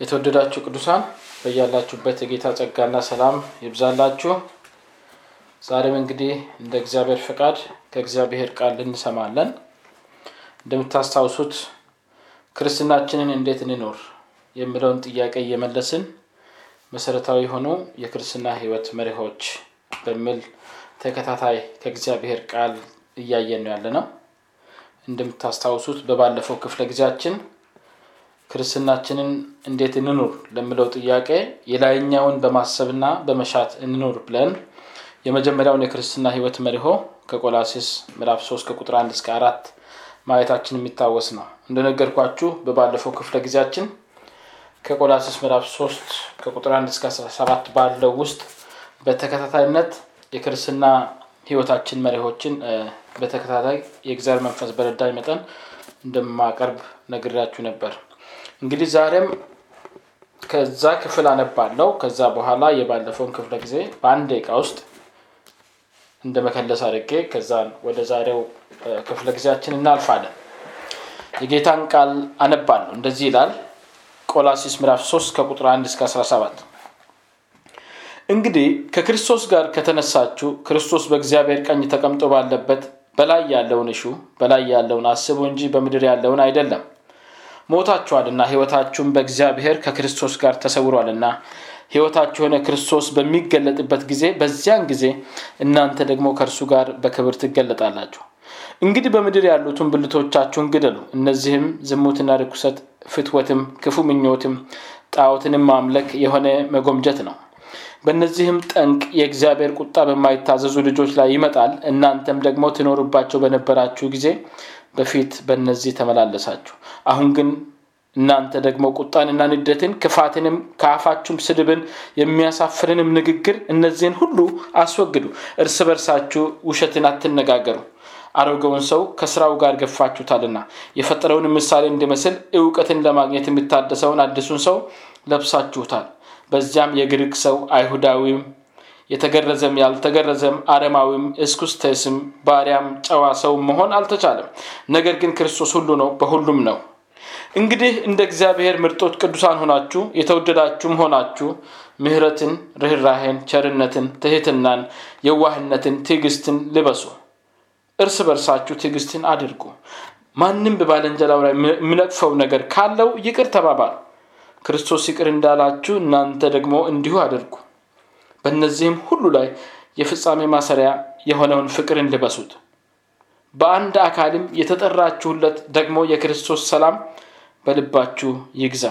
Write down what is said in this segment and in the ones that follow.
የተወደዳችሁ ቅዱሳን በያላችሁበት የጌታ ጸጋና ሰላም ይብዛላችሁ። ዛሬም እንግዲህ እንደ እግዚአብሔር ፈቃድ ከእግዚአብሔር ቃል እንሰማለን። እንደምታስታውሱት ክርስትናችንን እንዴት እንኖር የሚለውን ጥያቄ እየመለስን መሰረታዊ የሆኑ የክርስትና ህይወት መሪሆች በሚል ተከታታይ ከእግዚአብሔር ቃል እያየን ነው ያለ ነው እንደምታስታውሱት በባለፈው ክፍለ ጊዜያችን ክርስትናችንን እንዴት እንኑር ለምለው ጥያቄ የላይኛውን በማሰብና በመሻት እንኑር ብለን የመጀመሪያውን የክርስትና ህይወት መሪሆ ከቆላሲስ ምዕራፍ 3 ከቁጥር 1 እስከ አራት ማየታችን የሚታወስ ነው። እንደነገርኳችሁ በባለፈው ክፍለ ጊዜያችን ከቆላሲስ ምዕራፍ 3 ከቁጥር 1 እስከ 17 ባለው ውስጥ በተከታታይነት የክርስትና ህይወታችን መሪሆችን በተከታታይ የእግዚአብሔር መንፈስ በረዳኝ መጠን እንደማቀርብ ነግራችሁ ነበር እንግዲህ ዛሬም ከዛ ክፍል አነባለው ከዛ በኋላ የባለፈውን ክፍለ ጊዜ በአንድ ደቂቃ ውስጥ እንደ መከለስ አድርጌ ከዛ ወደ ዛሬው ክፍለ ጊዜያችን እናልፋለን። የጌታን ቃል አነባለሁ። እንደዚህ ይላል ቆላሲስ ምዕራፍ 3 ከቁጥር 1 እስከ 17 እንግዲህ ከክርስቶስ ጋር ከተነሳችሁ ክርስቶስ በእግዚአብሔር ቀኝ ተቀምጦ ባለበት በላይ ያለውን እሹ በላይ ያለውን አስቡ እንጂ በምድር ያለውን አይደለም ሞታችኋልና ህይወታችሁም በእግዚአብሔር ከክርስቶስ ጋር ተሰውሯልና። ህይወታችሁ የሆነ ክርስቶስ በሚገለጥበት ጊዜ በዚያን ጊዜ እናንተ ደግሞ ከእርሱ ጋር በክብር ትገለጣላችሁ። እንግዲህ በምድር ያሉትን ብልቶቻችሁን ግደሉ። እነዚህም ዝሙትና ርኩሰት ፍትወትም ክፉ ምኞትም ጣዖትንም ማምለክ የሆነ መጎምጀት ነው። በእነዚህም ጠንቅ የእግዚአብሔር ቁጣ በማይታዘዙ ልጆች ላይ ይመጣል። እናንተም ደግሞ ትኖሩባቸው በነበራችሁ ጊዜ በፊት በእነዚህ ተመላለሳችሁ። አሁን ግን እናንተ ደግሞ ቁጣንና ንደትን ክፋትንም ከአፋችሁም ስድብን የሚያሳፍርንም ንግግር እነዚህን ሁሉ አስወግዱ። እርስ በርሳችሁ ውሸትን አትነጋገሩ። አሮጌውን ሰው ከስራው ጋር ገፋችሁታልና የፈጠረውን ምሳሌ እንዲመስል እውቀትን ለማግኘት የሚታደሰውን አዲሱን ሰው ለብሳችሁታል። በዚያም የግሪክ ሰው አይሁዳዊም የተገረዘም ያልተገረዘም አረማዊም እስኩስተስም ባሪያም ጨዋ ሰው መሆን አልተቻለም። ነገር ግን ክርስቶስ ሁሉ ነው በሁሉም ነው። እንግዲህ እንደ እግዚአብሔር ምርጦች ቅዱሳን ሆናችሁ የተወደዳችሁም ሆናችሁ ምህረትን ርኅራሄን ቸርነትን ትህትናን የዋህነትን ትዕግስትን ልበሱ። እርስ በርሳችሁ ትዕግስትን አድርጉ። ማንም በባለንጀላው ላይ የሚነቅፈው ነገር ካለው ይቅር ተባባሉ። ክርስቶስ ይቅር እንዳላችሁ እናንተ ደግሞ እንዲሁ አድርጉ በእነዚህም ሁሉ ላይ የፍጻሜ ማሰሪያ የሆነውን ፍቅርን ልበሱት። በአንድ አካልም የተጠራችሁለት ደግሞ የክርስቶስ ሰላም በልባችሁ ይግዛ።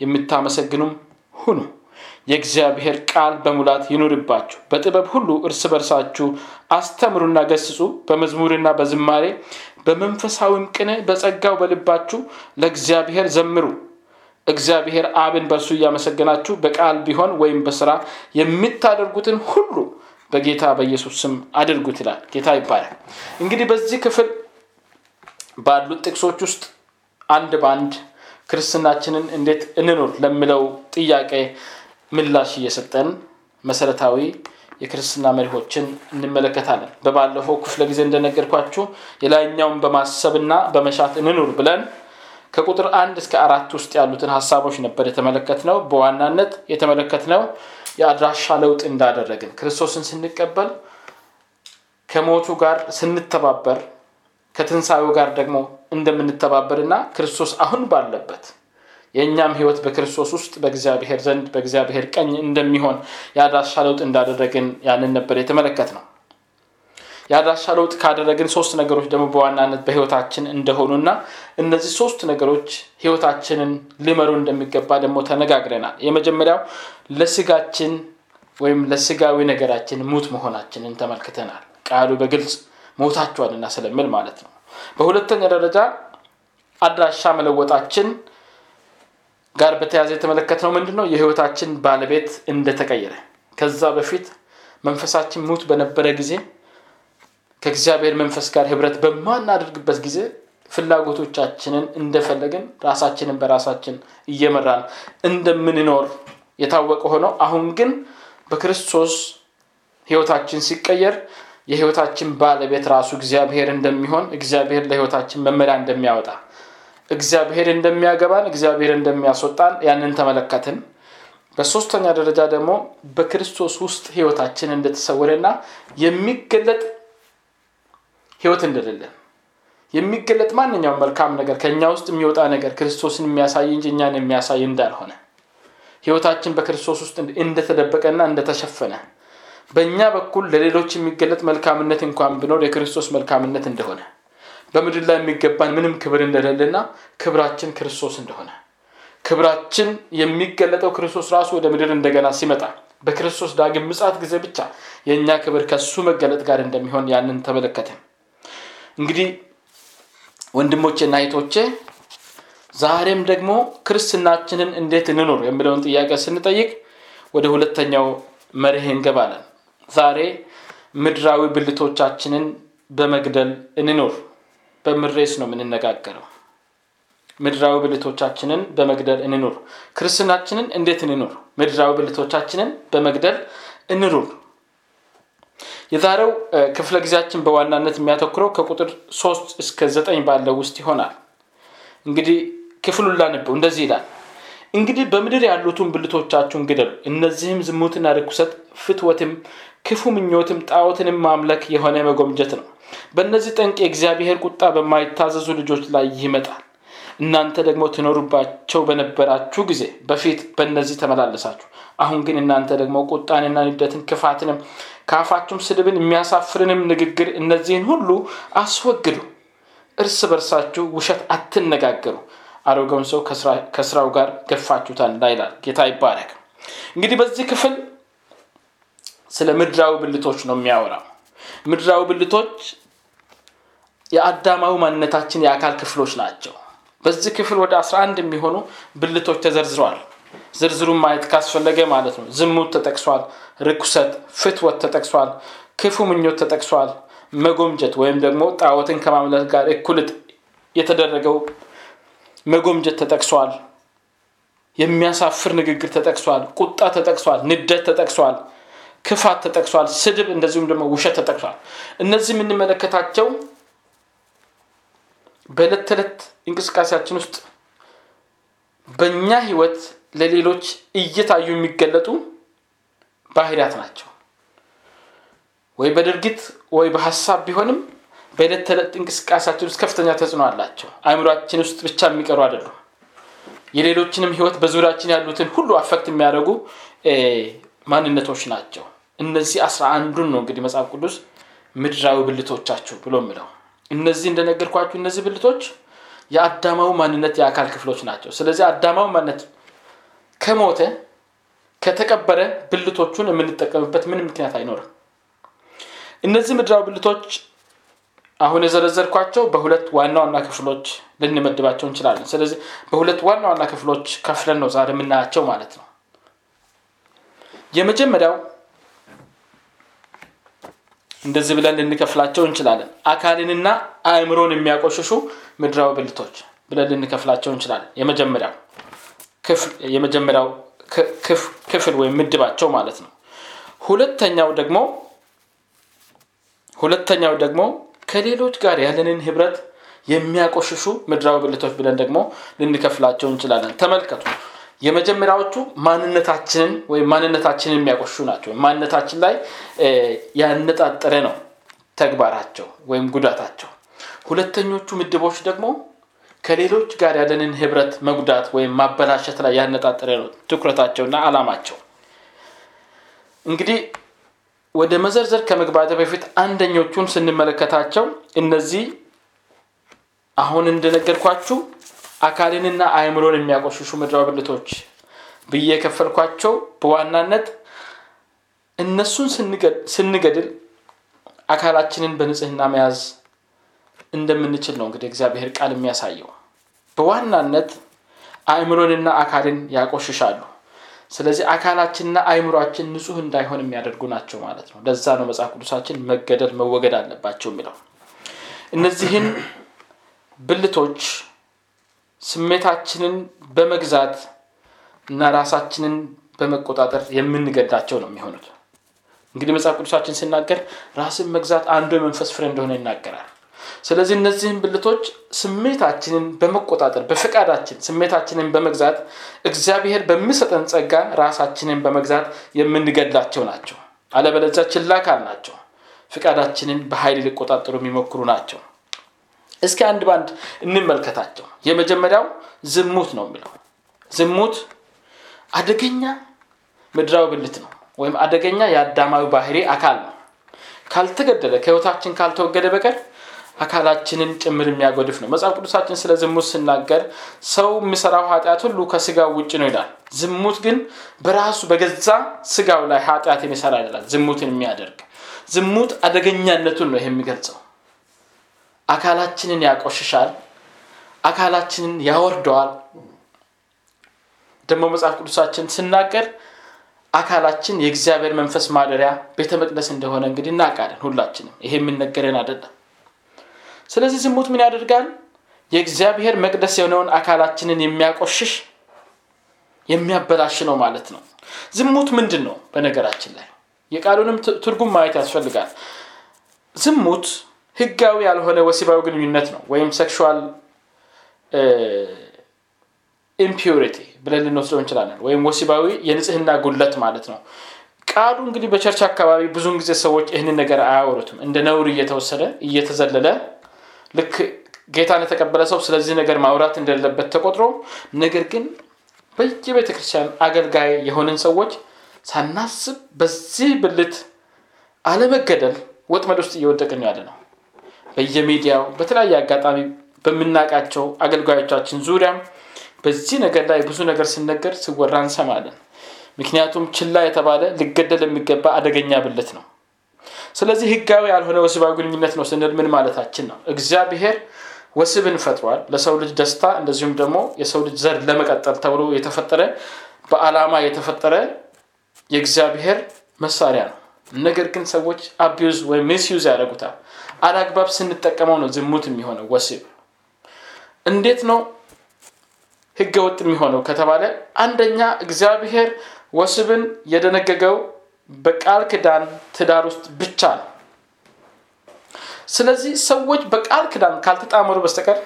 የምታመሰግኑም ሁኑ። የእግዚአብሔር ቃል በሙላት ይኑርባችሁ። በጥበብ ሁሉ እርስ በርሳችሁ አስተምሩና ገስጹ። በመዝሙርና በዝማሬ በመንፈሳዊም ቅነ በጸጋው በልባችሁ ለእግዚአብሔር ዘምሩ እግዚአብሔር አብን በእርሱ እያመሰገናችሁ በቃል ቢሆን ወይም በስራ የምታደርጉትን ሁሉ በጌታ በኢየሱስ ስም አድርጉት ይላል። ጌታ ይባላል። እንግዲህ በዚህ ክፍል ባሉት ጥቅሶች ውስጥ አንድ በአንድ ክርስትናችንን እንዴት እንኖር ለሚለው ጥያቄ ምላሽ እየሰጠን መሰረታዊ የክርስትና መሪሆችን እንመለከታለን። በባለፈው ክፍለ ጊዜ እንደነገርኳችሁ የላይኛውን በማሰብና በመሻት እንኑር ብለን ከቁጥር አንድ እስከ አራት ውስጥ ያሉትን ሀሳቦች ነበር የተመለከት ነው በዋናነት የተመለከት ነው የአድራሻ ለውጥ እንዳደረግን ክርስቶስን ስንቀበል ከሞቱ ጋር ስንተባበር ከትንሳኤው ጋር ደግሞ እንደምንተባበር እና ክርስቶስ አሁን ባለበት የእኛም ህይወት በክርስቶስ ውስጥ በእግዚአብሔር ዘንድ በእግዚአብሔር ቀኝ እንደሚሆን የአድራሻ ለውጥ እንዳደረግን ያንን ነበር የተመለከት ነው የአድራሻ ለውጥ ካደረግን ሶስት ነገሮች ደግሞ በዋናነት በህይወታችን እንደሆኑና እነዚህ ሶስት ነገሮች ህይወታችንን ሊመሩ እንደሚገባ ደግሞ ተነጋግረናል። የመጀመሪያው ለስጋችን ወይም ለስጋዊ ነገራችን ሙት መሆናችንን ተመልክተናል። ቃሉ በግልጽ ሞታችኋልና ስለምል ማለት ነው። በሁለተኛ ደረጃ አድራሻ መለወጣችን ጋር በተያዘ የተመለከትነው ምንድነው? የህይወታችን ባለቤት እንደተቀየረ። ከዛ በፊት መንፈሳችን ሙት በነበረ ጊዜ ከእግዚአብሔር መንፈስ ጋር ህብረት በማናደርግበት ጊዜ ፍላጎቶቻችንን እንደፈለግን ራሳችንን በራሳችን እየመራን እንደምንኖር የታወቀ ሆነው አሁን ግን በክርስቶስ ህይወታችን ሲቀየር የህይወታችን ባለቤት ራሱ እግዚአብሔር እንደሚሆን እግዚአብሔር ለህይወታችን መመሪያ እንደሚያወጣ እግዚአብሔር እንደሚያገባን እግዚአብሔር እንደሚያስወጣን ያንን ተመለከትን። በሶስተኛ ደረጃ ደግሞ በክርስቶስ ውስጥ ህይወታችን እንደተሰወረና የሚገለጥ ህይወት እንደሌለን የሚገለጥ ማንኛውም መልካም ነገር ከእኛ ውስጥ የሚወጣ ነገር ክርስቶስን የሚያሳይ እንጂ እኛን የሚያሳይ እንዳልሆነ። ህይወታችን በክርስቶስ ውስጥ እንደተደበቀና እንደተሸፈነ። በእኛ በኩል ለሌሎች የሚገለጥ መልካምነት እንኳን ቢኖር የክርስቶስ መልካምነት እንደሆነ። በምድር ላይ የሚገባን ምንም ክብር እንደሌለና ክብራችን ክርስቶስ እንደሆነ። ክብራችን የሚገለጠው ክርስቶስ ራሱ ወደ ምድር እንደገና ሲመጣ በክርስቶስ ዳግም ምጻት ጊዜ ብቻ የእኛ ክብር ከሱ መገለጥ ጋር እንደሚሆን ያንን ተመለከትን እንግዲህ ወንድሞቼና እህቶቼ ዛሬም ደግሞ ክርስትናችንን እንዴት እንኖር የሚለውን ጥያቄ ስንጠይቅ ወደ ሁለተኛው መርህ እንገባለን። ዛሬ ምድራዊ ብልቶቻችንን በመግደል እንኖር በምሬስ ነው የምንነጋገረው። ምድራዊ ብልቶቻችንን በመግደል እንኑር። ክርስትናችንን እንዴት እንኑር? ምድራዊ ብልቶቻችንን በመግደል እንኑር የዛሬው ክፍለ ጊዜያችን በዋናነት የሚያተኩረው ከቁጥር ሶስት እስከ ዘጠኝ ባለው ውስጥ ይሆናል። እንግዲህ ክፍሉን ላንበው እንደዚህ ይላል። እንግዲህ በምድር ያሉትን ብልቶቻችሁን ግደሉ። እነዚህም ዝሙትና ርኩሰት ፍትወትም ክፉ ምኞትም ጣዖትንም ማምለክ የሆነ መጎምጀት ነው። በእነዚህ ጠንቅ የእግዚአብሔር ቁጣ በማይታዘዙ ልጆች ላይ ይመጣል እናንተ ደግሞ ትኖሩባቸው በነበራችሁ ጊዜ በፊት በእነዚህ ተመላለሳችሁ። አሁን ግን እናንተ ደግሞ ቁጣንና ንደትን ክፋትንም ከአፋችሁም ስድብን የሚያሳፍርንም ንግግር እነዚህን ሁሉ አስወግዱ። እርስ በርሳችሁ ውሸት አትነጋገሩ። አሮጌውን ሰው ከስራው ጋር ገፋችሁታል ይላል። ጌታ ይባረክ። እንግዲህ በዚህ ክፍል ስለ ምድራዊ ብልቶች ነው የሚያወራው። ምድራዊ ብልቶች የአዳማዊ ማንነታችን የአካል ክፍሎች ናቸው በዚህ ክፍል ወደ 11 የሚሆኑ ብልቶች ተዘርዝረዋል። ዝርዝሩን ማየት ካስፈለገ ማለት ነው። ዝሙት ተጠቅሷል ርኩሰት ፍትወት ተጠቅሷል ክፉ ምኞት ተጠቅሷል መጎምጀት ወይም ደግሞ ጣዖትን ከማምለት ጋር እኩልት የተደረገው መጎምጀት ተጠቅሷል። የሚያሳፍር ንግግር ተጠቅሷል ቁጣ ተጠቅሷል ንደት ተጠቅሷል ክፋት ተጠቅሷል ስድብ እንደዚሁም ደግሞ ውሸት ተጠቅሷል። እነዚህ የምንመለከታቸው በዕለት ተዕለት እንቅስቃሴያችን ውስጥ በእኛ ህይወት ለሌሎች እየታዩ የሚገለጡ ባህሪያት ናቸው። ወይ በድርጊት ወይ በሀሳብ ቢሆንም በዕለት ተዕለት እንቅስቃሴያችን ውስጥ ከፍተኛ ተጽዕኖ አላቸው። አእምሯችን ውስጥ ብቻ የሚቀሩ አይደሉም። የሌሎችንም ህይወት በዙሪያችን ያሉትን ሁሉ አፈክት የሚያደርጉ ማንነቶች ናቸው። እነዚህ አስራ አንዱን ነው እንግዲህ መጽሐፍ ቅዱስ ምድራዊ ብልቶቻችሁ ብሎ ምለው እነዚህ እንደነገርኳችሁ እነዚህ ብልቶች የአዳማዊ ማንነት የአካል ክፍሎች ናቸው። ስለዚህ አዳማዊ ማንነት ከሞተ ከተቀበረ ብልቶቹን የምንጠቀምበት ምን ምክንያት አይኖርም። እነዚህ ምድራዊ ብልቶች አሁን የዘረዘርኳቸው በሁለት ዋና ዋና ክፍሎች ልንመድባቸው እንችላለን። ስለዚህ በሁለት ዋና ዋና ክፍሎች ከፍለን ነው ዛሬ የምናያቸው ማለት ነው። የመጀመሪያው እንደዚህ ብለን ልንከፍላቸው እንችላለን። አካልንና አእምሮን የሚያቆሽሹ ምድራዊ ብልቶች ብለን ልንከፍላቸው እንችላለን። የመጀመሪያው የመጀመሪያው ክፍል ወይም ምድባቸው ማለት ነው። ሁለተኛው ደግሞ ሁለተኛው ደግሞ ከሌሎች ጋር ያለንን ህብረት የሚያቆሽሹ ምድራዊ ብልቶች ብለን ደግሞ ልንከፍላቸው እንችላለን። ተመልከቱ የመጀመሪያዎቹ ማንነታችንን ወይም ማንነታችንን የሚያቆሹ ናቸው። ማንነታችን ላይ ያነጣጠረ ነው ተግባራቸው ወይም ጉዳታቸው። ሁለተኞቹ ምድቦች ደግሞ ከሌሎች ጋር ያለንን ህብረት መጉዳት ወይም ማበላሸት ላይ ያነጣጠረ ነው ትኩረታቸውና አላማቸው። እንግዲህ ወደ መዘርዘር ከመግባት በፊት አንደኞቹን ስንመለከታቸው እነዚህ አሁን እንደነገርኳችሁ አካልንና አእምሮን የሚያቆሽሹ ምድራዊ ብልቶች ብዬ የከፈልኳቸው በዋናነት እነሱን ስንገድል አካላችንን በንጽህና መያዝ እንደምንችል ነው እንግዲህ እግዚአብሔር ቃል የሚያሳየው። በዋናነት አእምሮንና አካልን ያቆሽሻሉ። ስለዚህ አካላችንና አእምሯችን ንጹህ እንዳይሆን የሚያደርጉ ናቸው ማለት ነው። ለዛ ነው መጽሐፍ ቅዱሳችን መገደል መወገድ አለባቸው የሚለው። እነዚህን ብልቶች ስሜታችንን በመግዛት እና ራሳችንን በመቆጣጠር የምንገዳቸው ነው የሚሆኑት። እንግዲህ መጽሐፍ ቅዱሳችን ሲናገር ራስን መግዛት አንዱ የመንፈስ ፍሬ እንደሆነ ይናገራል። ስለዚህ እነዚህን ብልቶች ስሜታችንን በመቆጣጠር በፈቃዳችን ስሜታችንን በመግዛት እግዚአብሔር በሚሰጠን ጸጋ ራሳችንን በመግዛት የምንገድላቸው ናቸው። አለበለዚያ ችላ ካል ናቸው ፍቃዳችንን በኃይል ሊቆጣጠሩ የሚሞክሩ ናቸው እስኪ አንድ ባንድ እንመልከታቸው። የመጀመሪያው ዝሙት ነው የሚለው። ዝሙት አደገኛ ምድራዊ ብልት ነው ወይም አደገኛ የአዳማዊ ባህሪ አካል ነው። ካልተገደለ ከህይወታችን ካልተወገደ በቀር አካላችንን ጭምር የሚያጎድፍ ነው። መጽሐፍ ቅዱሳችን ስለ ዝሙት ስናገር ሰው የሚሰራው ኃጢአት ሁሉ ከስጋው ውጭ ነው ይላል። ዝሙት ግን በራሱ በገዛ ስጋው ላይ ኃጢአት የሚሰራ ይላል ዝሙትን የሚያደርግ። ዝሙት አደገኛነቱን ነው የሚገልጸው አካላችንን ያቆሽሻል አካላችንን ያወርደዋል። ደግሞ መጽሐፍ ቅዱሳችን ስናገር አካላችን የእግዚአብሔር መንፈስ ማደሪያ ቤተ መቅደስ እንደሆነ እንግዲህ እናውቃለን ሁላችንም። ይሄ የምነገረን አይደለም። ስለዚህ ዝሙት ምን ያደርጋል? የእግዚአብሔር መቅደስ የሆነውን አካላችንን የሚያቆሽሽ የሚያበላሽ ነው ማለት ነው። ዝሙት ምንድን ነው በነገራችን ላይ የቃሉንም ትርጉም ማየት ያስፈልጋል። ዝሙት ህጋዊ ያልሆነ ወሲባዊ ግንኙነት ነው ወይም sexual impurity ብለን ልንወስደው እንችላለን ወይም ወሲባዊ የንጽህና ጉድለት ማለት ነው። ቃሉ እንግዲህ በ church አካባቢ ብዙውን ጊዜ ሰዎች ይህንን ነገር አያወሩትም። እንደ ነውር እየተወሰደ እየተዘለለ ልክ ጌታን የተቀበለ ሰው ስለዚህ ነገር ማውራት እንደሌለበት ተቆጥሮ ነገር ግን በየቤተ ክርስቲያን አገልጋይ የሆንን ሰዎች ሳናስብ በዚህ ብልት አለመገደል ወጥመድ ውስጥ እየወደቅን ያለ ነው በየሚዲያው በተለያየ አጋጣሚ በምናውቃቸው አገልጋዮቻችን ዙሪያም በዚህ ነገር ላይ ብዙ ነገር ሲነገር ሲወራ እንሰማለን። ምክንያቱም ችላ የተባለ ሊገደል የሚገባ አደገኛ ብልት ነው። ስለዚህ ህጋዊ ያልሆነ ወሲባዊ ግንኙነት ነው ስንል ምን ማለታችን ነው? እግዚአብሔር ወሲብን ፈጥሯል። ለሰው ልጅ ደስታ እንደዚሁም ደግሞ የሰው ልጅ ዘር ለመቀጠል ተብሎ የተፈጠረ በአላማ የተፈጠረ የእግዚአብሔር መሳሪያ ነው። ነገር ግን ሰዎች abuse ወይም misuse ያደረጉታል አላግባብ ስንጠቀመው ነው ዝሙት የሚሆነው ወሲብ። እንዴት ነው ህገ ወጥ የሚሆነው ከተባለ አንደኛ እግዚአብሔር ወስብን የደነገገው በቃል ክዳን ትዳር ውስጥ ብቻ ነው። ስለዚህ ሰዎች በቃል ክዳን ካልተጣመሩ በስተቀር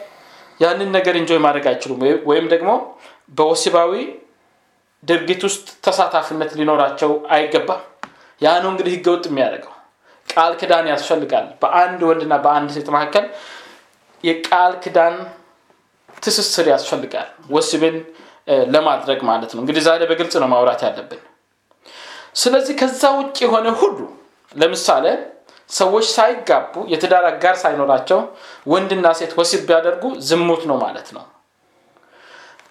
ያንን ነገር እንጆይ ማድረግ አይችሉም። ወይም ደግሞ በወሲባዊ ድርጊት ውስጥ ተሳታፊነት ሊኖራቸው አይገባም። ያ ነው እንግዲህ ህገወጥ የሚያደርገው ቃል ክዳን ያስፈልጋል። በአንድ ወንድና በአንድ ሴት መካከል የቃል ክዳን ትስስር ያስፈልጋል። ወስብን ለማድረግ ማለት ነው። እንግዲህ ዛሬ በግልጽ ነው ማውራት ያለብን። ስለዚህ ከዛ ውጭ የሆነ ሁሉ ለምሳሌ ሰዎች ሳይጋቡ የትዳር አጋር ሳይኖራቸው ወንድና ሴት ወሲብ ቢያደርጉ ዝሙት ነው ማለት ነው።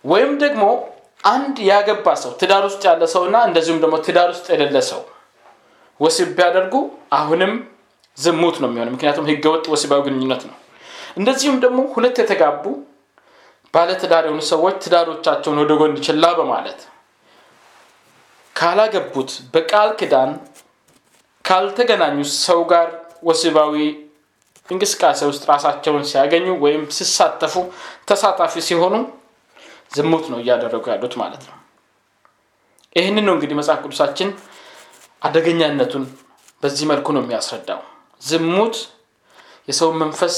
ወይም ደግሞ አንድ ያገባ ሰው ትዳር ውስጥ ያለ ሰውና እንደዚሁም ደግሞ ትዳር ውስጥ የሌለ ሰው ወሲብ ቢያደርጉ አሁንም ዝሙት ነው የሚሆነ ምክንያቱም ህገወጥ ወሲባዊ ግንኙነት ነው። እንደዚሁም ደግሞ ሁለት የተጋቡ ባለትዳር የሆኑ ሰዎች ትዳሮቻቸውን ወደ ጎን ችላ በማለት ካላገቡት በቃል ክዳን ካልተገናኙ ሰው ጋር ወሲባዊ እንቅስቃሴ ውስጥ ራሳቸውን ሲያገኙ ወይም ሲሳተፉ ተሳታፊ ሲሆኑ ዝሙት ነው እያደረጉ ያሉት ማለት ነው። ይህንን ነው እንግዲህ መጽሐፍ ቅዱሳችን አደገኛነቱን በዚህ መልኩ ነው የሚያስረዳው። ዝሙት የሰውን መንፈስ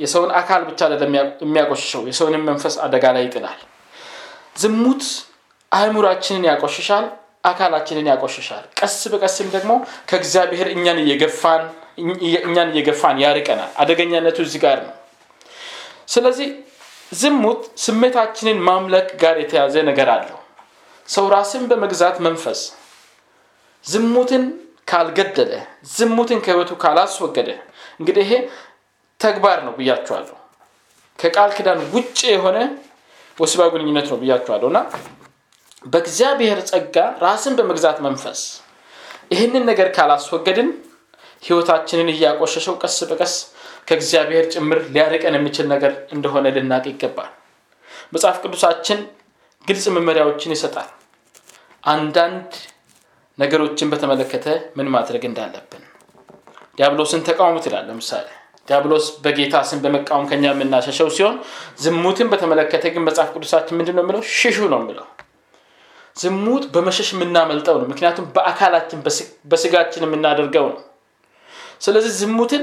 የሰውን አካል ብቻ የሚያቆሽሸው የሰውንም መንፈስ አደጋ ላይ ይጥላል። ዝሙት አእምሯችንን ያቆሽሻል አካላችንን ያቆሽሻል። ቀስ በቀስም ደግሞ ከእግዚአብሔር እኛን እየገፋን እኛን እየገፋን ያርቀናል። አደገኛነቱ እዚህ ጋር ነው። ስለዚህ ዝሙት ስሜታችንን ማምለክ ጋር የተያዘ ነገር አለው። ሰው ራስን በመግዛት መንፈስ ዝሙትን ካልገደለ ዝሙትን ከህይወቱ ካላስወገደ እንግዲህ ይሄ ተግባር ነው ብያቸዋለሁ ከቃል ክዳን ውጭ የሆነ ወሲባዊ ግንኙነት ነው ብያቸዋለሁ እና በእግዚአብሔር ጸጋ ራስን በመግዛት መንፈስ ይህንን ነገር ካላስወገድን ህይወታችንን እያቆሸሸው ቀስ በቀስ ከእግዚአብሔር ጭምር ሊያርቀን የሚችል ነገር እንደሆነ ልናቅ ይገባል። መጽሐፍ ቅዱሳችን ግልጽ መመሪያዎችን ይሰጣል። አንዳንድ ነገሮችን በተመለከተ ምን ማድረግ እንዳለብን። ዲያብሎስን ተቃውሙት ይላል ለምሳሌ። ዲያብሎስ በጌታ ስም በመቃወም ከኛ የምናሸሸው ሲሆን ዝሙትን በተመለከተ ግን መጽሐፍ ቅዱሳችን ምንድን ነው የሚለው? ሽሹ ነው የሚለው። ዝሙት በመሸሽ የምናመልጠው ነው። ምክንያቱም በአካላችን በስጋችን የምናደርገው ነው። ስለዚህ ዝሙትን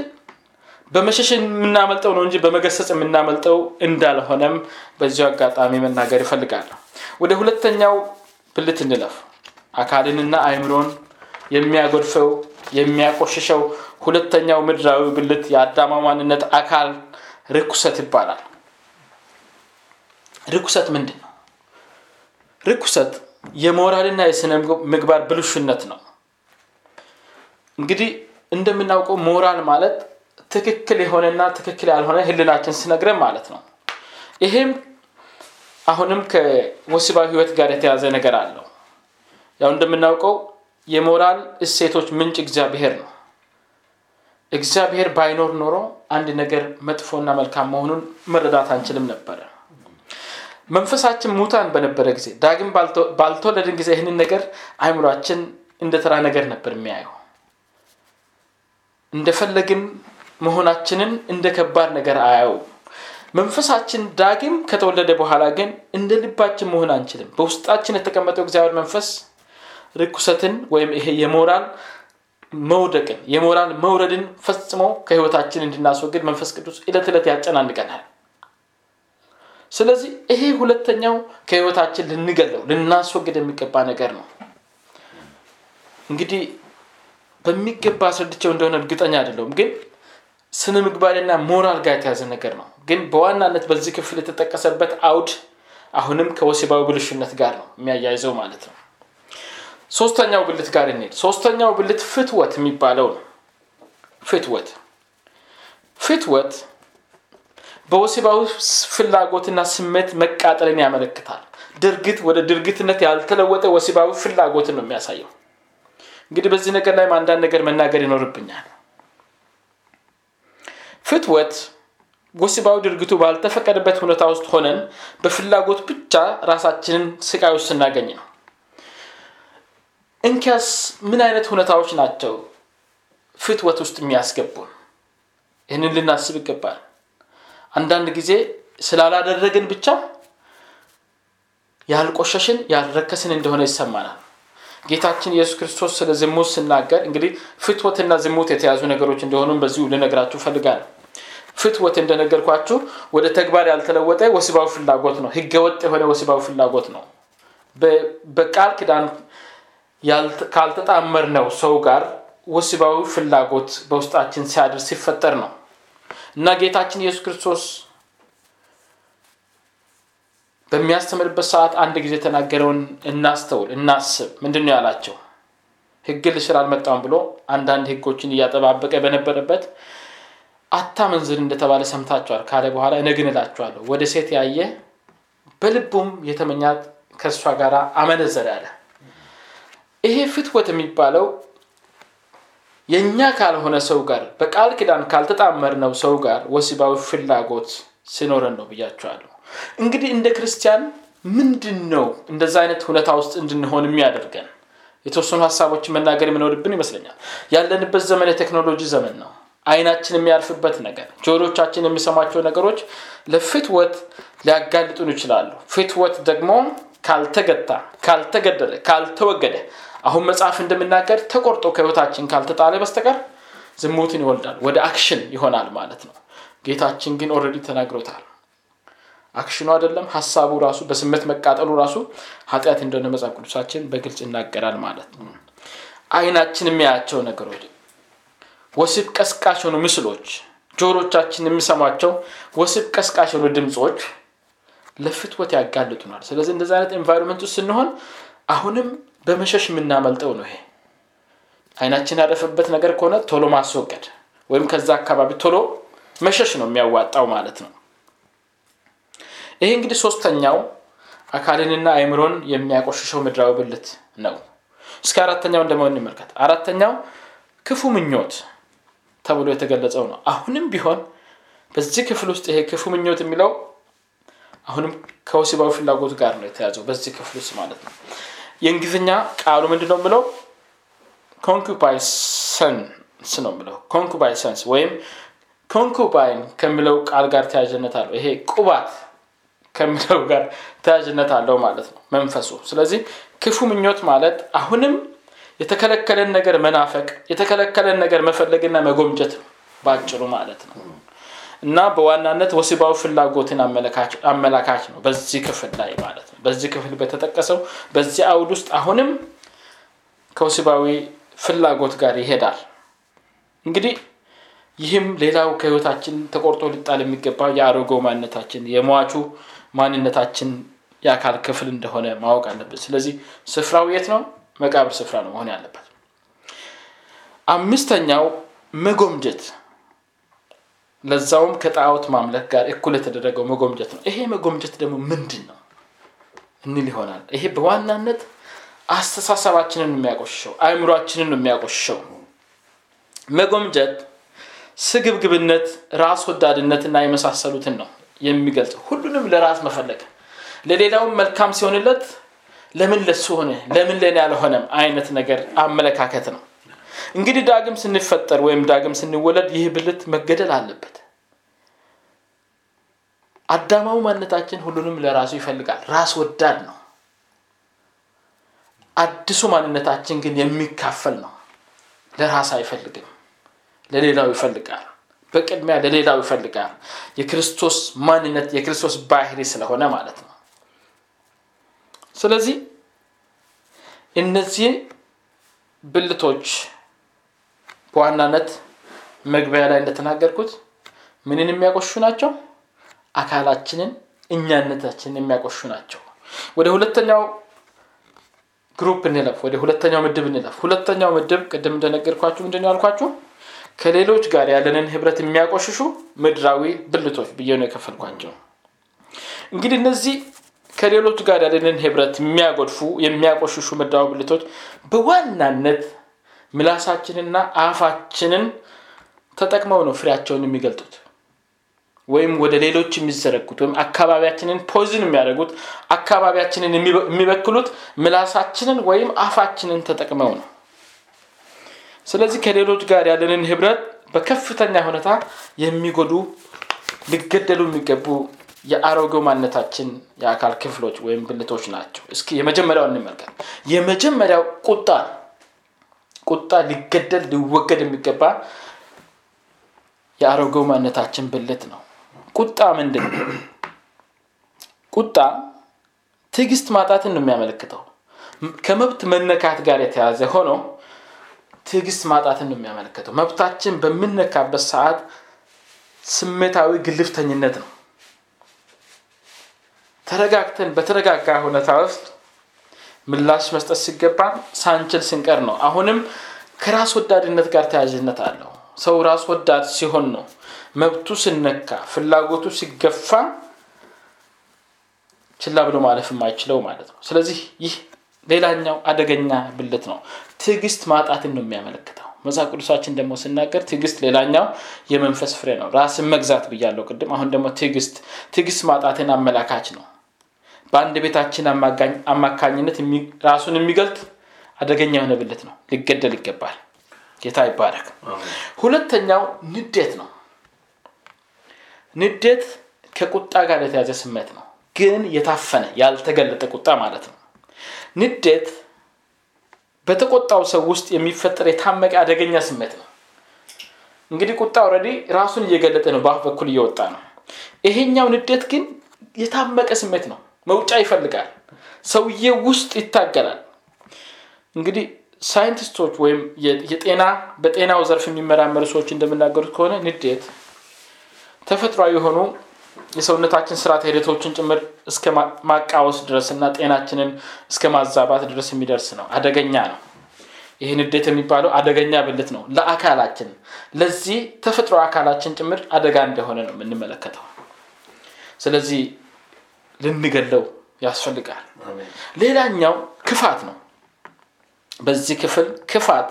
በመሸሽ የምናመልጠው ነው እንጂ በመገሰጽ የምናመልጠው እንዳልሆነም በዚሁ አጋጣሚ መናገር ይፈልጋል ወደ ሁለተኛው ብልት እንለፍ አካልንና አእምሮን የሚያጎድፈው የሚያቆሽሸው ሁለተኛው ምድራዊ ብልት የአዳማ ማንነት አካል ርኩሰት ይባላል። ርኩሰት ምንድን ነው? ርኩሰት የሞራልና የስነ ምግባር ብልሹነት ነው። እንግዲህ እንደምናውቀው ሞራል ማለት ትክክል የሆነና ትክክል ያልሆነ ህልናችን ስነግረን ማለት ነው። ይሄም አሁንም ከወሲባዊ ህይወት ጋር የተያዘ ነገር አለው ያው እንደምናውቀው የሞራል እሴቶች ምንጭ እግዚአብሔር ነው። እግዚአብሔር ባይኖር ኖሮ አንድ ነገር መጥፎና መልካም መሆኑን መረዳት አንችልም ነበረ። መንፈሳችን ሙታን በነበረ ጊዜ ዳግም ባልተወለድን ጊዜ ይህንን ነገር አይምሯችን እንደ ተራ ነገር ነበር የሚያየው። እንደፈለግን መሆናችንን እንደ ከባድ ነገር አያው መንፈሳችን ዳግም ከተወለደ በኋላ ግን እንደ ልባችን መሆን አንችልም። በውስጣችን የተቀመጠው እግዚአብሔር መንፈስ ርኩሰትን ወይም ይሄ የሞራል መውደቅን የሞራል መውረድን ፈጽሞ ከህይወታችን እንድናስወግድ መንፈስ ቅዱስ እለት ዕለት ያጨናንቀናል። ስለዚህ ይሄ ሁለተኛው ከህይወታችን ልንገለው ልናስወግድ የሚገባ ነገር ነው። እንግዲህ በሚገባ አስረድቸው እንደሆነ እርግጠኛ አይደለውም ግን ስነ ምግባርና ሞራል ጋር የተያዘ ነገር ነው። ግን በዋናነት በዚህ ክፍል የተጠቀሰበት አውድ አሁንም ከወሲባዊ ብልሽነት ጋር ነው የሚያያይዘው ማለት ነው ሶስተኛው ብልት ጋር እንሄድ ሶስተኛው ብልት ፍትወት የሚባለው ነው። ፍትወት። ፍትወት በወሲባዊ ፍላጎትና ስሜት መቃጠልን ያመለክታል። ድርግት ወደ ድርግትነት ያልተለወጠ ወሲባዊ ፍላጎትን ነው የሚያሳየው። እንግዲህ በዚህ ነገር ላይ አንዳንድ ነገር መናገር ይኖርብኛል። ፍትወት ወሲባዊ ድርጊቱ ባልተፈቀደበት ሁኔታ ውስጥ ሆነን በፍላጎት ብቻ ራሳችንን ስቃይ ውስጥ ስናገኝ ነው እንኪያስ ምን አይነት ሁኔታዎች ናቸው ፍትወት ውስጥ የሚያስገቡን? ይህንን ልናስብ ይገባል። አንዳንድ ጊዜ ስላላደረግን ብቻ ያልቆሸሽን ያልረከስን እንደሆነ ይሰማናል። ጌታችን ኢየሱስ ክርስቶስ ስለ ዝሙት ስናገር እንግዲህ ፍትወትና ዝሙት የተያዙ ነገሮች እንደሆኑም በዚሁ ልነግራችሁ ፈልጋል ፍትወት እንደነገርኳችሁ ወደ ተግባር ያልተለወጠ ወሲባዊ ፍላጎት ነው። ህገወጥ የሆነ ወሲባዊ ፍላጎት ነው። በቃል ኪዳን ካልተጣመር ነው ሰው ጋር ወሲባዊ ፍላጎት በውስጣችን ሲያድር ሲፈጠር ነው። እና ጌታችን ኢየሱስ ክርስቶስ በሚያስተምርበት ሰዓት አንድ ጊዜ የተናገረውን እናስተውል እናስብ። ምንድን ነው ያላቸው? ህግ ልሽር አልመጣም ብሎ አንዳንድ ህጎችን እያጠባበቀ በነበረበት አታመንዝር እንደተባለ ሰምታችኋል። ካለ በኋላ እነግን እላችኋለሁ። ወደ ሴት ያየ በልቡም የተመኛት ከእሷ ጋር አመነዘር ያለ ይሄ ፍትወት የሚባለው የእኛ ካልሆነ ሰው ጋር በቃል ኪዳን ካልተጣመርነው ሰው ጋር ወሲባዊ ፍላጎት ሲኖረን ነው ብያቸዋለሁ እንግዲህ እንደ ክርስቲያን ምንድን ነው እንደዛ አይነት ሁኔታ ውስጥ እንድንሆን የሚያደርገን? የተወሰኑ ሀሳቦችን መናገር የምኖርብን ይመስለኛል። ያለንበት ዘመን የቴክኖሎጂ ዘመን ነው። አይናችን የሚያርፍበት ነገር ጆሮቻችን የሚሰማቸው ነገሮች ለፍትወት ሊያጋልጡን ይችላሉ። ፍትወት ደግሞ ካልተገታ ካልተገደለ ካልተወገደ አሁን መጽሐፍ እንደምናገር ተቆርጦ ከህይወታችን ካልተጣለ በስተቀር ዝሙትን ይወልዳል ወደ action ይሆናል ማለት ነው። ጌታችን ግን already ተናግሮታል። action ኑ አይደለም ሀሳቡ ራሱ በስሜት መቃጠሉ ራሱ ኃጢአት እንደሆነ መጽሐፍ ቅዱሳችን በግልጽ ይናገራል ማለት ነው። አይናችን የሚያያቸው ነገሮች ወሲብ ቀስቃሽ የሆኑ ምስሎች ጆሮቻችን የሚሰሟቸው ወሲብ ቀስቃሽ የሆኑ ድምፆች ለፍትወት ያጋልጡናል። ስለዚህ እንደዚህ አይነት environment ውስጥ ስንሆን አሁንም በመሸሽ የምናመልጠው ነው ይሄ። አይናችን ያረፈበት ነገር ከሆነ ቶሎ ማስወገድ ወይም ከዛ አካባቢ ቶሎ መሸሽ ነው የሚያዋጣው ማለት ነው። ይሄ እንግዲህ ሶስተኛው አካልንና አይምሮን የሚያቆሽሸው ምድራዊ ብልት ነው። እስከ አራተኛው እንደመሆን እንመልከት። አራተኛው ክፉ ምኞት ተብሎ የተገለጸው ነው። አሁንም ቢሆን በዚህ ክፍል ውስጥ ይሄ ክፉ ምኞት የሚለው አሁንም ከወሲባዊ ፍላጎት ጋር ነው የተያዘው በዚህ ክፍል ውስጥ ማለት ነው የእንግሊዝኛ ቃሉ ምንድ ነው ምለው concupiscence ነው ምለው concupiscence ወይም concubine ከሚለው ቃል ጋር ተያያዥነት አለው። ይሄ ቁባት ከሚለው ጋር ተያዥነት አለው ማለት ነው መንፈሱ። ስለዚህ ክፉ ምኞት ማለት አሁንም የተከለከለን ነገር መናፈቅ የተከለከለን ነገር መፈለግና መጎምጀት በአጭሩ ማለት ነው እና በዋናነት ወሲባዊ ፍላጎትን አመላካች ነው። በዚህ ክፍል ላይ ማለት ነው። በዚህ ክፍል በተጠቀሰው በዚህ አውድ ውስጥ አሁንም ከወሲባዊ ፍላጎት ጋር ይሄዳል። እንግዲህ ይህም ሌላው ከህይወታችን ተቆርጦ ሊጣል የሚገባው የአሮጌው ማንነታችን የሟቹ ማንነታችን የአካል ክፍል እንደሆነ ማወቅ አለበት ስለዚህ ስፍራው የት ነው? መቃብር ስፍራ ነው መሆን ያለበት። አምስተኛው መጎምጀት ለዛውም ከጣዖት ማምለክ ጋር እኩል የተደረገው መጎምጀት ነው። ይሄ መጎምጀት ደግሞ ምንድን ነው እንል ይሆናል። ይሄ በዋናነት አስተሳሰባችንን የሚያቆሽሸው አእምሯችንን የሚያቆሽሸው መጎምጀት ስግብግብነት ራስ ወዳድነትና የመሳሰሉትን ነው የሚገልጽ ሁሉንም ለራስ መፈለግ ለሌላውም መልካም ሲሆንለት ለምን ለሱ ሆነ? ለምን ለኔ ያልሆነም አይነት ነገር አመለካከት ነው እንግዲህ ዳግም ስንፈጠር ወይም ዳግም ስንወለድ ይህ ብልት መገደል አለበት። አዳማዊ ማንነታችን ሁሉንም ለራሱ ይፈልጋል። ራስ ወዳድ ነው። አዲሱ ማንነታችን ግን የሚካፈል ነው። ለራስ አይፈልግም ለሌላው ይፈልጋል። በቅድሚያ ለሌላው ይፈልጋል። የክርስቶስ ማንነት የክርስቶስ ባህሪ ስለሆነ ማለት ነው። ስለዚህ እነዚህ ብልቶች በዋናነት መግቢያ ላይ እንደተናገርኩት ምንን የሚያቆሹ ናቸው? አካላችንን እኛነታችንን የሚያቆሹ ናቸው። ወደ ሁለተኛው ግሩፕ እንለፍ ወደ ሁለተኛው ምድብ እንለፍ። ሁለተኛው ምድብ ቅድም እንደነገርኳችሁ ምንድን ያልኳችሁ? ከሌሎች ጋር ያለንን ህብረት የሚያቆሽሹ ምድራዊ ብልቶች ብዬ ነው የከፈልኳቸው። እንግዲህ እነዚህ ከሌሎች ጋር ያለንን ህብረት የሚያጎድፉ የሚያቆሽሹ ምድራዊ ብልቶች በዋናነት ምላሳችንና አፋችንን ተጠቅመው ነው ፍሬያቸውን የሚገልጡት። ወይም ወደ ሌሎች የሚዘረጉት ወይም አካባቢያችንን ፖዝን የሚያደርጉት አካባቢያችንን የሚበክሉት ምላሳችንን ወይም አፋችንን ተጠቅመው ነው። ስለዚህ ከሌሎች ጋር ያለንን ህብረት በከፍተኛ ሁኔታ የሚጎዱ ሊገደሉ የሚገቡ የአሮጌው ማንነታችን የአካል ክፍሎች ወይም ብልቶች ናቸው። እስኪ የመጀመሪያው እንመልከት። የመጀመሪያው ቁጣ ቁጣ ሊገደል ሊወገድ የሚገባ የአሮጌው ማንነታችን ብልት ነው። ቁጣ ምንድን ነው? ቁጣ ትዕግስት ማጣትን ነው የሚያመለክተው። ከመብት መነካት ጋር የተያዘ ሆኖ ትዕግስት ማጣትን ነው የሚያመለክተው። መብታችን በምነካበት ሰዓት ስሜታዊ ግልፍተኝነት ነው። ተረጋግተን በተረጋጋ ሁኔታ ውስጥ ምላሽ መስጠት ሲገባን ሳንችል ስንቀር ነው። አሁንም ከራስ ወዳድነት ጋር ተያዥነት አለው። ሰው ራስ ወዳድ ሲሆን ነው መብቱ ስነካ ፍላጎቱ ሲገፋ ችላ ብሎ ማለፍ የማይችለው ማለት ነው። ስለዚህ ይህ ሌላኛው አደገኛ ብልት ነው። ትዕግስት ማጣትን ነው የሚያመለክተው። መጽሐፍ ቅዱሳችን ደግሞ ስናገር ትዕግስት ሌላኛው የመንፈስ ፍሬ ነው። ራስን መግዛት ብያለው ቅድም። አሁን ደግሞ ትዕግስት ትዕግስት ማጣትን አመላካች ነው በአንድ ቤታችን አማካኝነት ራሱን የሚገልጥ አደገኛ የሆነ ብልት ነው። ሊገደል ይገባል። ጌታ ይባረክ። ሁለተኛው ንዴት ነው። ንዴት ከቁጣ ጋር የተያዘ ስሜት ነው። ግን የታፈነ ያልተገለጠ ቁጣ ማለት ነው። ንዴት በተቆጣው ሰው ውስጥ የሚፈጠር የታመቀ አደገኛ ስሜት ነው። እንግዲህ ቁጣ already ራሱን እየገለጠ ነው በአፍ በኩል እየወጣ ነው። ይሄኛው ንዴት ግን የታመቀ ስሜት ነው መውጫ ይፈልጋል። ሰውዬ ውስጥ ይታገላል። እንግዲህ ሳይንቲስቶች ወይም የጤና በጤናው ዘርፍ የሚመራመሩ ሰዎች እንደምናገሩት ከሆነ ንዴት ተፈጥሯዊ የሆኑ የሰውነታችን ስርዓት ሂደቶችን ጭምር እስከ ማቃወስ ድረስ እና ጤናችንን እስከ ማዛባት ድረስ የሚደርስ ነው። አደገኛ ነው። ይህ ንዴት የሚባለው አደገኛ ብልት ነው። ለአካላችን ለዚህ ተፈጥሮ አካላችን ጭምር አደጋ እንደሆነ ነው የምንመለከተው። ስለዚህ ልንገለው ያስፈልጋል። ሌላኛው ክፋት ነው። በዚህ ክፍል ክፋት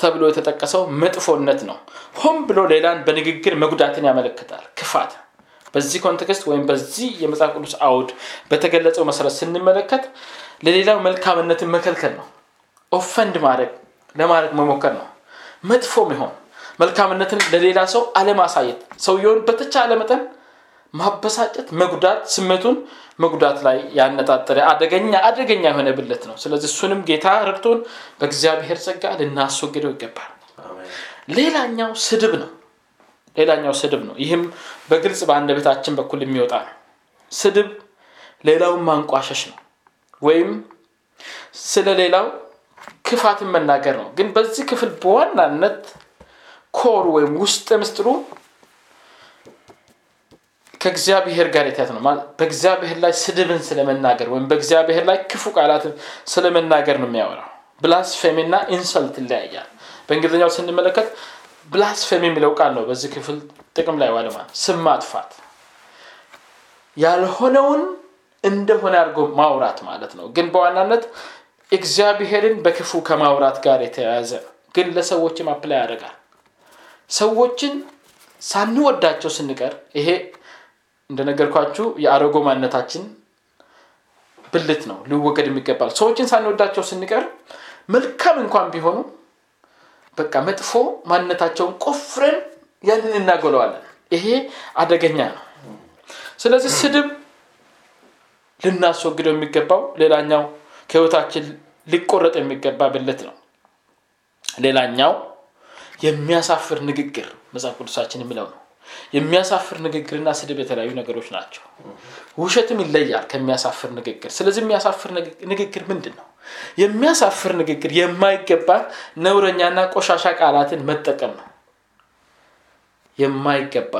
ተብሎ የተጠቀሰው መጥፎነት ነው። ሆን ብሎ ሌላን በንግግር መጉዳትን ያመለክታል። ክፋት በዚህ context ወይም በዚህ የመጽሐፍ ቅዱስ አውድ በተገለጸው መሰረት ስንመለከት ለሌላው መልካምነትን መከልከል ነው። offend ማድረግ ለማድረግ መሞከር ነው። መጥፎ ሚሆን መልካምነትን ለሌላ ሰው አለማሳየት ሰውየውን በተቻለ መጠን ማበሳጨት መጉዳት ስሜቱን መጉዳት ላይ ያነጣጠረ አደገኛ አደገኛ የሆነ ብልት ነው ስለዚህ እሱንም ጌታ ረድቶን በእግዚአብሔር ጸጋ ልናስወግደው ይገባል ሌላኛው ስድብ ነው ሌላኛው ስድብ ነው። ይህም በግልጽ በአንደበታችን በኩል የሚወጣ ነው። ስድብ ሌላውን ማንቋሸሽ ነው ወይም ስለ ሌላው ክፋትን መናገር ነው። ግን በዚህ ክፍል በዋናነት ኮር ወይም ውስጥ ምስጢሩ ከእግዚአብሔር ጋር የተያዘ ነው። በእግዚአብሔር ላይ ስድብን ስለመናገር ወይም በእግዚአብሔር ላይ ክፉ ቃላትን ስለመናገር ነው የሚያወራው። ብላስፌሚ እና ኢንሰልት ይለያያል። በእንግሊዝኛው ስንመለከት ብላስፌሚ የሚለው ቃል ነው በዚህ ክፍል ጥቅም ላይ ዋለ ማለት ስም ማጥፋት ያልሆነውን እንደሆነ አድርጎ ማውራት ማለት ነው። ግን በዋናነት እግዚአብሔርን በክፉ ከማውራት ጋር የተያያዘ ግን ለሰዎችም apply ያደርጋል። ሰዎችን ሳንወዳቸው ስንቀር ይሄ እንደነገርኳችሁ የአሮጌው ማንነታችን ብልት ነው ሊወገድ የሚገባል። ሰዎችን ሳንወዳቸው ስንቀር መልካም እንኳን ቢሆኑ በቃ መጥፎ ማንነታቸውን ቆፍረን ያንን እናጎለዋለን። ይሄ አደገኛ ነው። ስለዚህ ስድብ ልናስወግደው የሚገባው ሌላኛው ከህይወታችን ሊቆረጥ የሚገባ ብልት ነው። ሌላኛው የሚያሳፍር ንግግር መጽሐፍ ቅዱሳችን የሚለው ነው። የሚያሳፍር ንግግርና ስድብ የተለያዩ ነገሮች ናቸው። ውሸትም ይለያል ከሚያሳፍር ንግግር። ስለዚህ የሚያሳፍር ንግግር ምንድን ነው? የሚያሳፍር ንግግር የማይገባ ነውረኛና ቆሻሻ ቃላትን መጠቀም ነው። የማይገባ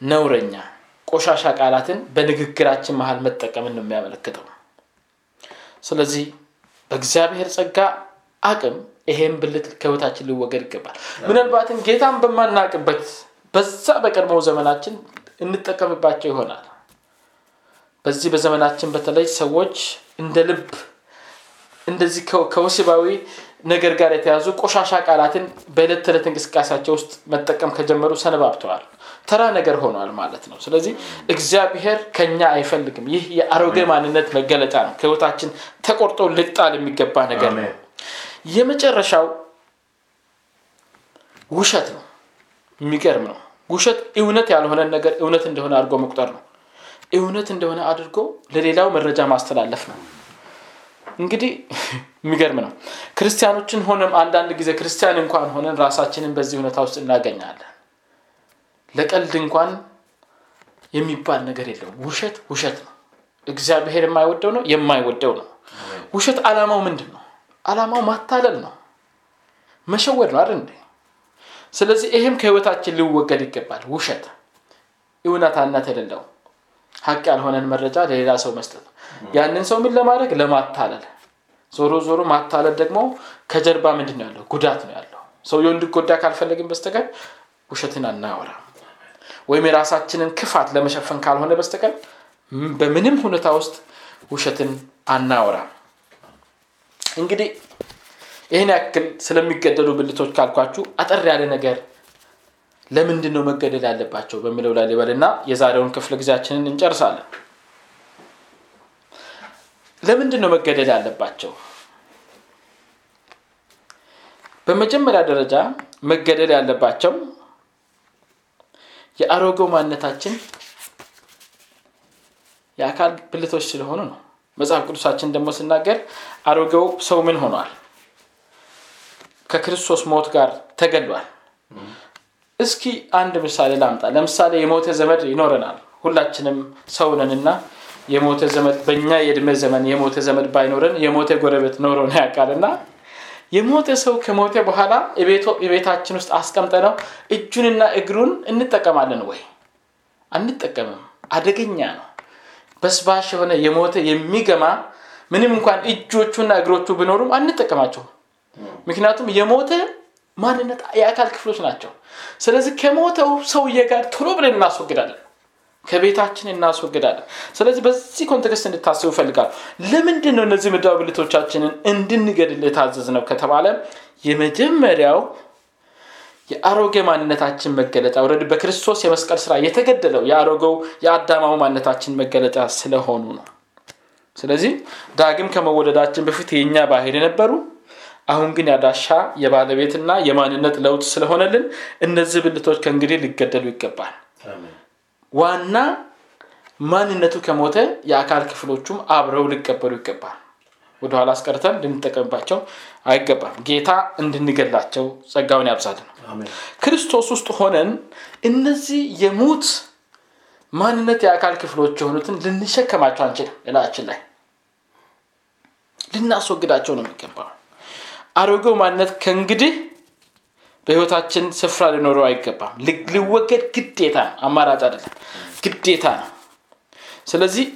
ነውረኛ ቆሻሻ ቃላትን በንግግራችን መሀል መጠቀምን ነው የሚያመለክተው። ስለዚህ በእግዚአብሔር ጸጋ አቅም ይሄን ብልት ከህይወታችን ሊወገድ ይገባል። ምናልባትም ጌታን በማናቅበት በዛ በቀድሞው ዘመናችን እንጠቀምባቸው ይሆናል። በዚህ በዘመናችን በተለይ ሰዎች እንደ ልብ እንደዚህ ከወሲባዊ ነገር ጋር የተያዙ ቆሻሻ ቃላትን በዕለት ተዕለት እንቅስቃሴያቸው ውስጥ መጠቀም ከጀመሩ ሰነባብተዋል። ተራ ነገር ሆኗል ማለት ነው። ስለዚህ እግዚአብሔር ከኛ አይፈልግም። ይህ የአሮጌ ማንነት መገለጫ ነው። ከህይወታችን ተቆርጦ ልጣል የሚገባ ነገር ነው። የመጨረሻው ውሸት ነው። የሚገርም ነው። ውሸት እውነት ያልሆነን ነገር እውነት እንደሆነ አድርጎ መቁጠር ነው። እውነት እንደሆነ አድርጎ ለሌላው መረጃ ማስተላለፍ ነው። እንግዲህ የሚገርም ነው። ክርስቲያኖችን ሆነም አንዳንድ ጊዜ ክርስቲያን እንኳን ሆነን ራሳችንን በዚህ ሁኔታ ውስጥ እናገኛለን። ለቀልድ እንኳን የሚባል ነገር የለውም። ውሸት ውሸት ነው። እግዚአብሔር የማይወደው ነው፣ የማይወደው ነው። ውሸት ዓላማው ምንድን ነው? ዓላማው ማታለል ነው፣ መሸወድ ነው አይደል? ስለዚህ ይህም ከህይወታችን ሊወገድ ይገባል። ውሸት እውነታነት የሌለው ሀቅ ያልሆነን መረጃ ለሌላ ሰው መስጠት ያንን ሰው ምን ለማድረግ ለማታለል። ዞሮ ዞሮ ማታለል ደግሞ ከጀርባ ምንድን ነው ያለው? ጉዳት ነው ያለው። ሰውየው እንዲጎዳ ካልፈለግን በስተቀር ውሸትን አናወራ ወይም የራሳችንን ክፋት ለመሸፈን ካልሆነ በስተቀር በምንም ሁኔታ ውስጥ ውሸትን አናወራም። እንግዲህ ይህን ያክል ስለሚገደሉ ብልቶች ካልኳችሁ አጠር ያለ ነገር ለምንድን ነው መገደል ያለባቸው በሚለው ላይ ሊበልና የዛሬውን ክፍለ ጊዜያችንን እንጨርሳለን። ለምንድን ነው መገደል ያለባቸው? በመጀመሪያ ደረጃ መገደል ያለባቸው የአሮጌው ማንነታችን የአካል ብልቶች ስለሆኑ ነው። መጽሐፍ ቅዱሳችን ደግሞ ስናገር አሮጌው ሰው ምን ሆኗል? ከክርስቶስ ሞት ጋር ተገሏል። እስኪ አንድ ምሳሌ ላምጣ። ለምሳሌ የሞተ ዘመድ ይኖረናል። ሁላችንም ሰው ነንና የሞተ ዘመድ በእኛ የእድሜ ዘመን የሞተ ዘመድ ባይኖረን የሞተ ጎረቤት ኖሮን ያውቃልና የሞተ ሰው ከሞተ በኋላ የቤታችን ውስጥ አስቀምጠነው እጁንና እግሩን እንጠቀማለን ወይ? አንጠቀምም። አደገኛ ነው። በስባሽ የሆነ የሞተ የሚገማ ምንም እንኳን እጆቹና እግሮቹ ቢኖሩም አንጠቀማቸውም። ምክንያቱም የሞተ ማንነት የአካል ክፍሎች ናቸው። ስለዚህ ከሞተው ሰውዬ ጋር ቶሎ ብለን እናስወግዳለን፣ ከቤታችን እናስወግዳለን። ስለዚህ በዚህ context እንድታስቡ እፈልጋለሁ። ለምንድን ነው እነዚህ ምድራዊ ብልቶቻችንን እንድንገድል የታዘዝነው ከተባለ የመጀመሪያው የአሮጌ ማንነታችን መገለጫ ወረድ በክርስቶስ የመስቀል ስራ የተገደለው የአሮጌው የአዳማው ማንነታችን መገለጫ ስለሆኑ ነው። ስለዚህ ዳግም ከመወለዳችን በፊት የእኛ ባህል የነበሩ አሁን ግን ያዳሻ የባለቤትና የማንነት ለውጥ ስለሆነልን እነዚህ ብልቶች ከእንግዲህ ሊገደሉ ይገባል። ዋና ማንነቱ ከሞተ የአካል ክፍሎቹም አብረው ሊቀበሉ ይገባል። ወደኋላ አስቀርተን ልንጠቀምባቸው አይገባም። ጌታ እንድንገላቸው ጸጋውን ያብዛልን። ክርስቶስ ውስጥ ሆነን እነዚህ የሙት ማንነት የአካል ክፍሎች የሆኑትን ልንሸከማቸው አንችልም እላችን ላይ ልናስወግዳቸው ነው የሚገባው አሮጌው ማንነት ከእንግዲህ በህይወታችን ስፍራ ሊኖረው አይገባም። ሊወገድ ግዴታ አማራጭ አይደለም። ግዴታ ነው። ስለዚህ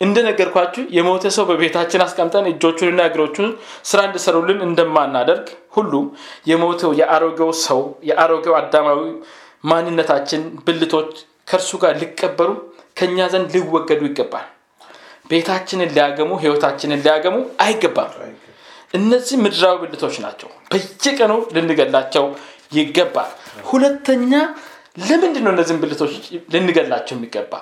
እንደነገርኳችሁ የሞተ ሰው በቤታችን አስቀምጠን እጆቹንና እግሮቹን ስራ እንዲሰሩልን እንደማናደርግ ሁሉ የሞተው የአሮጌው ሰው የአሮጌው አዳማዊ ማንነታችን ብልቶች ከእርሱ ጋር ሊቀበሩ ከእኛ ዘንድ ሊወገዱ ይገባል። ቤታችንን ሊያገሙ ህይወታችንን ሊያገሙ አይገባም እነዚህ ምድራዊ ብልቶች ናቸው። በየቀኑ ልንገላቸው ይገባል። ሁለተኛ ለምንድን ነው እነዚህን ብልቶች ልንገላቸው የሚገባ?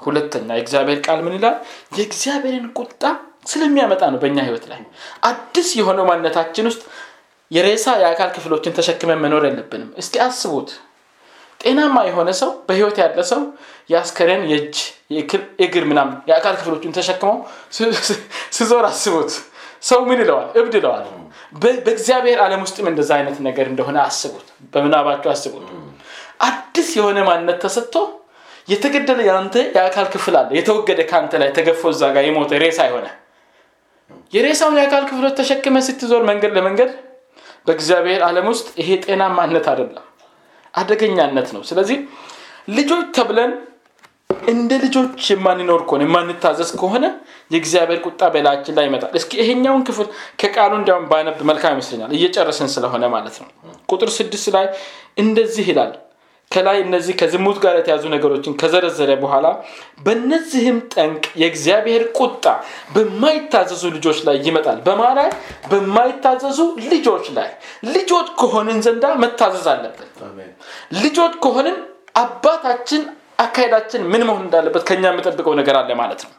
ሁለተኛ የእግዚአብሔር ቃል ምን ይላል? የእግዚአብሔርን ቁጣ ስለሚያመጣ ነው በእኛ ህይወት ላይ። አዲስ የሆነው ማንነታችን ውስጥ የሬሳ የአካል ክፍሎችን ተሸክመን መኖር የለብንም። እስቲ አስቡት። ጤናማ የሆነ ሰው በህይወት ያለ ሰው የአስከሬን የእጅ እግር ምናም የአካል ክፍሎችን ተሸክመው ስዞር አስቡት ሰው ምን ይለዋል? እብድ ይለዋል። በእግዚአብሔር ዓለም ውስጥም እንደዛ አይነት ነገር እንደሆነ አስቡት። በምናባቸው አስቡት። አዲስ የሆነ ማንነት ተሰጥቶ የተገደለ የአንተ የአካል ክፍል አለ። የተወገደ ከአንተ ላይ ተገፎ እዛ ጋር የሞተ ሬሳ የሆነ። የሬሳውን የአካል ክፍሎች ተሸክመ ስትዞር መንገድ ለመንገድ በእግዚአብሔር ዓለም ውስጥ ይሄ ጤናማነት አይደለም አደገኛነት ነው። ስለዚህ ልጆች ተብለን እንደ ልጆች የማንኖር ከሆነ የማንታዘዝ ከሆነ የእግዚአብሔር ቁጣ በላችን ላይ ይመጣል። እስኪ ይሄኛውን ክፍል ከቃሉ እንዲያውም ባነብ መልካም ይመስለኛል። እየጨረስን ስለሆነ ማለት ነው። ቁጥር ስድስት ላይ እንደዚህ ይላል። ከላይ እነዚህ ከዝሙት ጋር የተያዙ ነገሮችን ከዘረዘረ በኋላ በእነዚህም ጠንቅ የእግዚአብሔር ቁጣ በማይታዘዙ ልጆች ላይ ይመጣል። በማ ላይ? በማይታዘዙ ልጆች ላይ። ልጆች ከሆንን ዘንዳ መታዘዝ አለብን። ልጆች ከሆንን አባታችን አካሄዳችን ምን መሆን እንዳለበት ከኛ የምጠብቀው ነገር አለ ማለት ነው።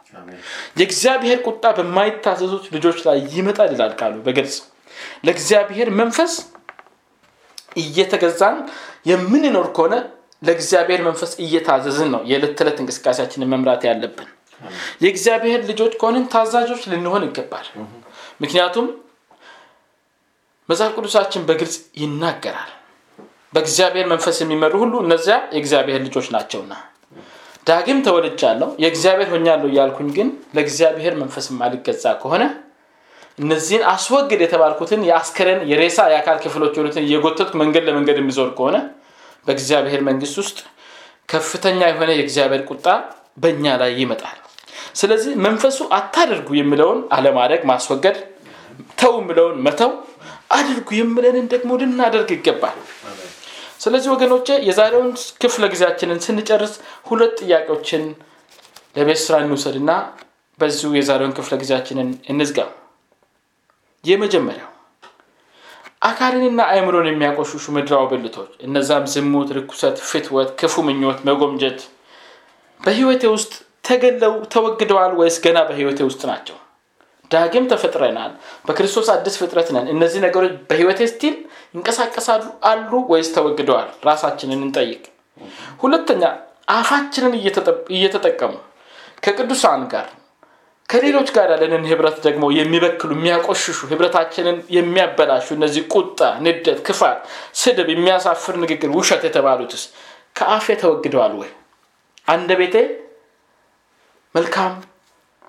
የእግዚአብሔር ቁጣ በማይታዘዙት ልጆች ላይ ይመጣል ይላል ቃሉ በግልጽ። ለእግዚአብሔር መንፈስ እየተገዛን የምንኖር ከሆነ ለእግዚአብሔር መንፈስ እየታዘዝን ነው የዕለት ተዕለት እንቅስቃሴያችንን መምራት ያለብን። የእግዚአብሔር ልጆች ከሆንን ታዛዦች ልንሆን ይገባል። ምክንያቱም መጽሐፍ ቅዱሳችን በግልጽ ይናገራል በእግዚአብሔር መንፈስ የሚመሩ ሁሉ እነዚያ የእግዚአብሔር ልጆች ናቸውና። ዳግም ተወልጃለሁ የእግዚአብሔር ሆኛለሁ እያልኩኝ ግን ለእግዚአብሔር መንፈስ ማልገዛ ከሆነ እነዚህን አስወግድ የተባልኩትን የአስከረን የሬሳ የአካል ክፍሎች የሆኑትን እየጎተትኩ መንገድ ለመንገድ የሚዞር ከሆነ በእግዚአብሔር መንግስት ውስጥ ከፍተኛ የሆነ የእግዚአብሔር ቁጣ በእኛ ላይ ይመጣል። ስለዚህ መንፈሱ አታደርጉ የሚለውን አለማድረግ ማስወገድ ተው የሚለውን መተው አድርጉ የምለንን ደግሞ ልናደርግ ይገባል ስለዚህ ወገኖቼ የዛሬውን ክፍለ ጊዜያችንን ስንጨርስ ሁለት ጥያቄዎችን ለቤት ስራ እንውሰድና በዚሁ የዛሬውን ክፍለ ጊዜያችንን እንዝጋ። የመጀመሪያው አካልንና አእምሮን የሚያቆሹሹ ምድራዊ ብልቶች እነዛም ዝሙት ርኩሰት ፍትወት ክፉ ምኞት መጎምጀት በህይወቴ ውስጥ ተገለው ተወግደዋል ወይስ ገና በህይወቴ ውስጥ ናቸው ዳግም ተፈጥረናል። በክርስቶስ አዲስ ፍጥረት ነን። እነዚህ ነገሮች በህይወቴ still ይንቀሳቀሳሉ አሉ ወይስ ተወግደዋል? ራሳችንን እንጠይቅ። ሁለተኛ አፋችንን እየተጠቀሙ ከቅዱሳን ጋር ከሌሎች ጋር ያለንን ህብረት ደግሞ የሚበክሉ የሚያቆሽሹ ህብረታችንን የሚያበላሹ እነዚህ ቁጣ ንደት ክፋት ስድብ የሚያሳፍር ንግግር ውሸት የተባሉትስ ከአፌ ተወግደዋል ወይ? አንደ ቤቴ መልካም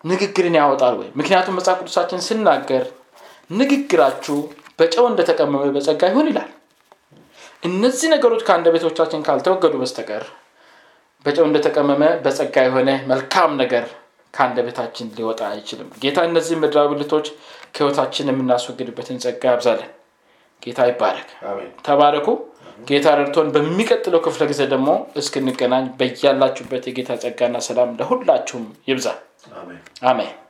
ንግግርን ያወጣል ወይ? ምክንያቱም መጽሐፍ ቅዱሳችን ስናገር ንግግራችሁ በጨው እንደተቀመመ በጸጋ ይሁን ይላል። እነዚህ ነገሮች ከአንደ ቤቶቻችን ካልተወገዱ በስተቀር በጨው እንደተቀመመ በጸጋ የሆነ መልካም ነገር ከአንደ ቤታችን ሊወጣ አይችልም። ጌታ እነዚህ ምድራዊ ብልቶች ከህይወታችን የምናስወግድበትን ጸጋ ያብዛለን ጌታ ይባረክ። ተባረኩ። ጌታ ረድቶን በሚቀጥለው ክፍለ ጊዜ ደግሞ እስክንገናኝ በያላችሁበት የጌታ ጸጋና ሰላም ለሁላችሁም ይብዛል Amén. Amén.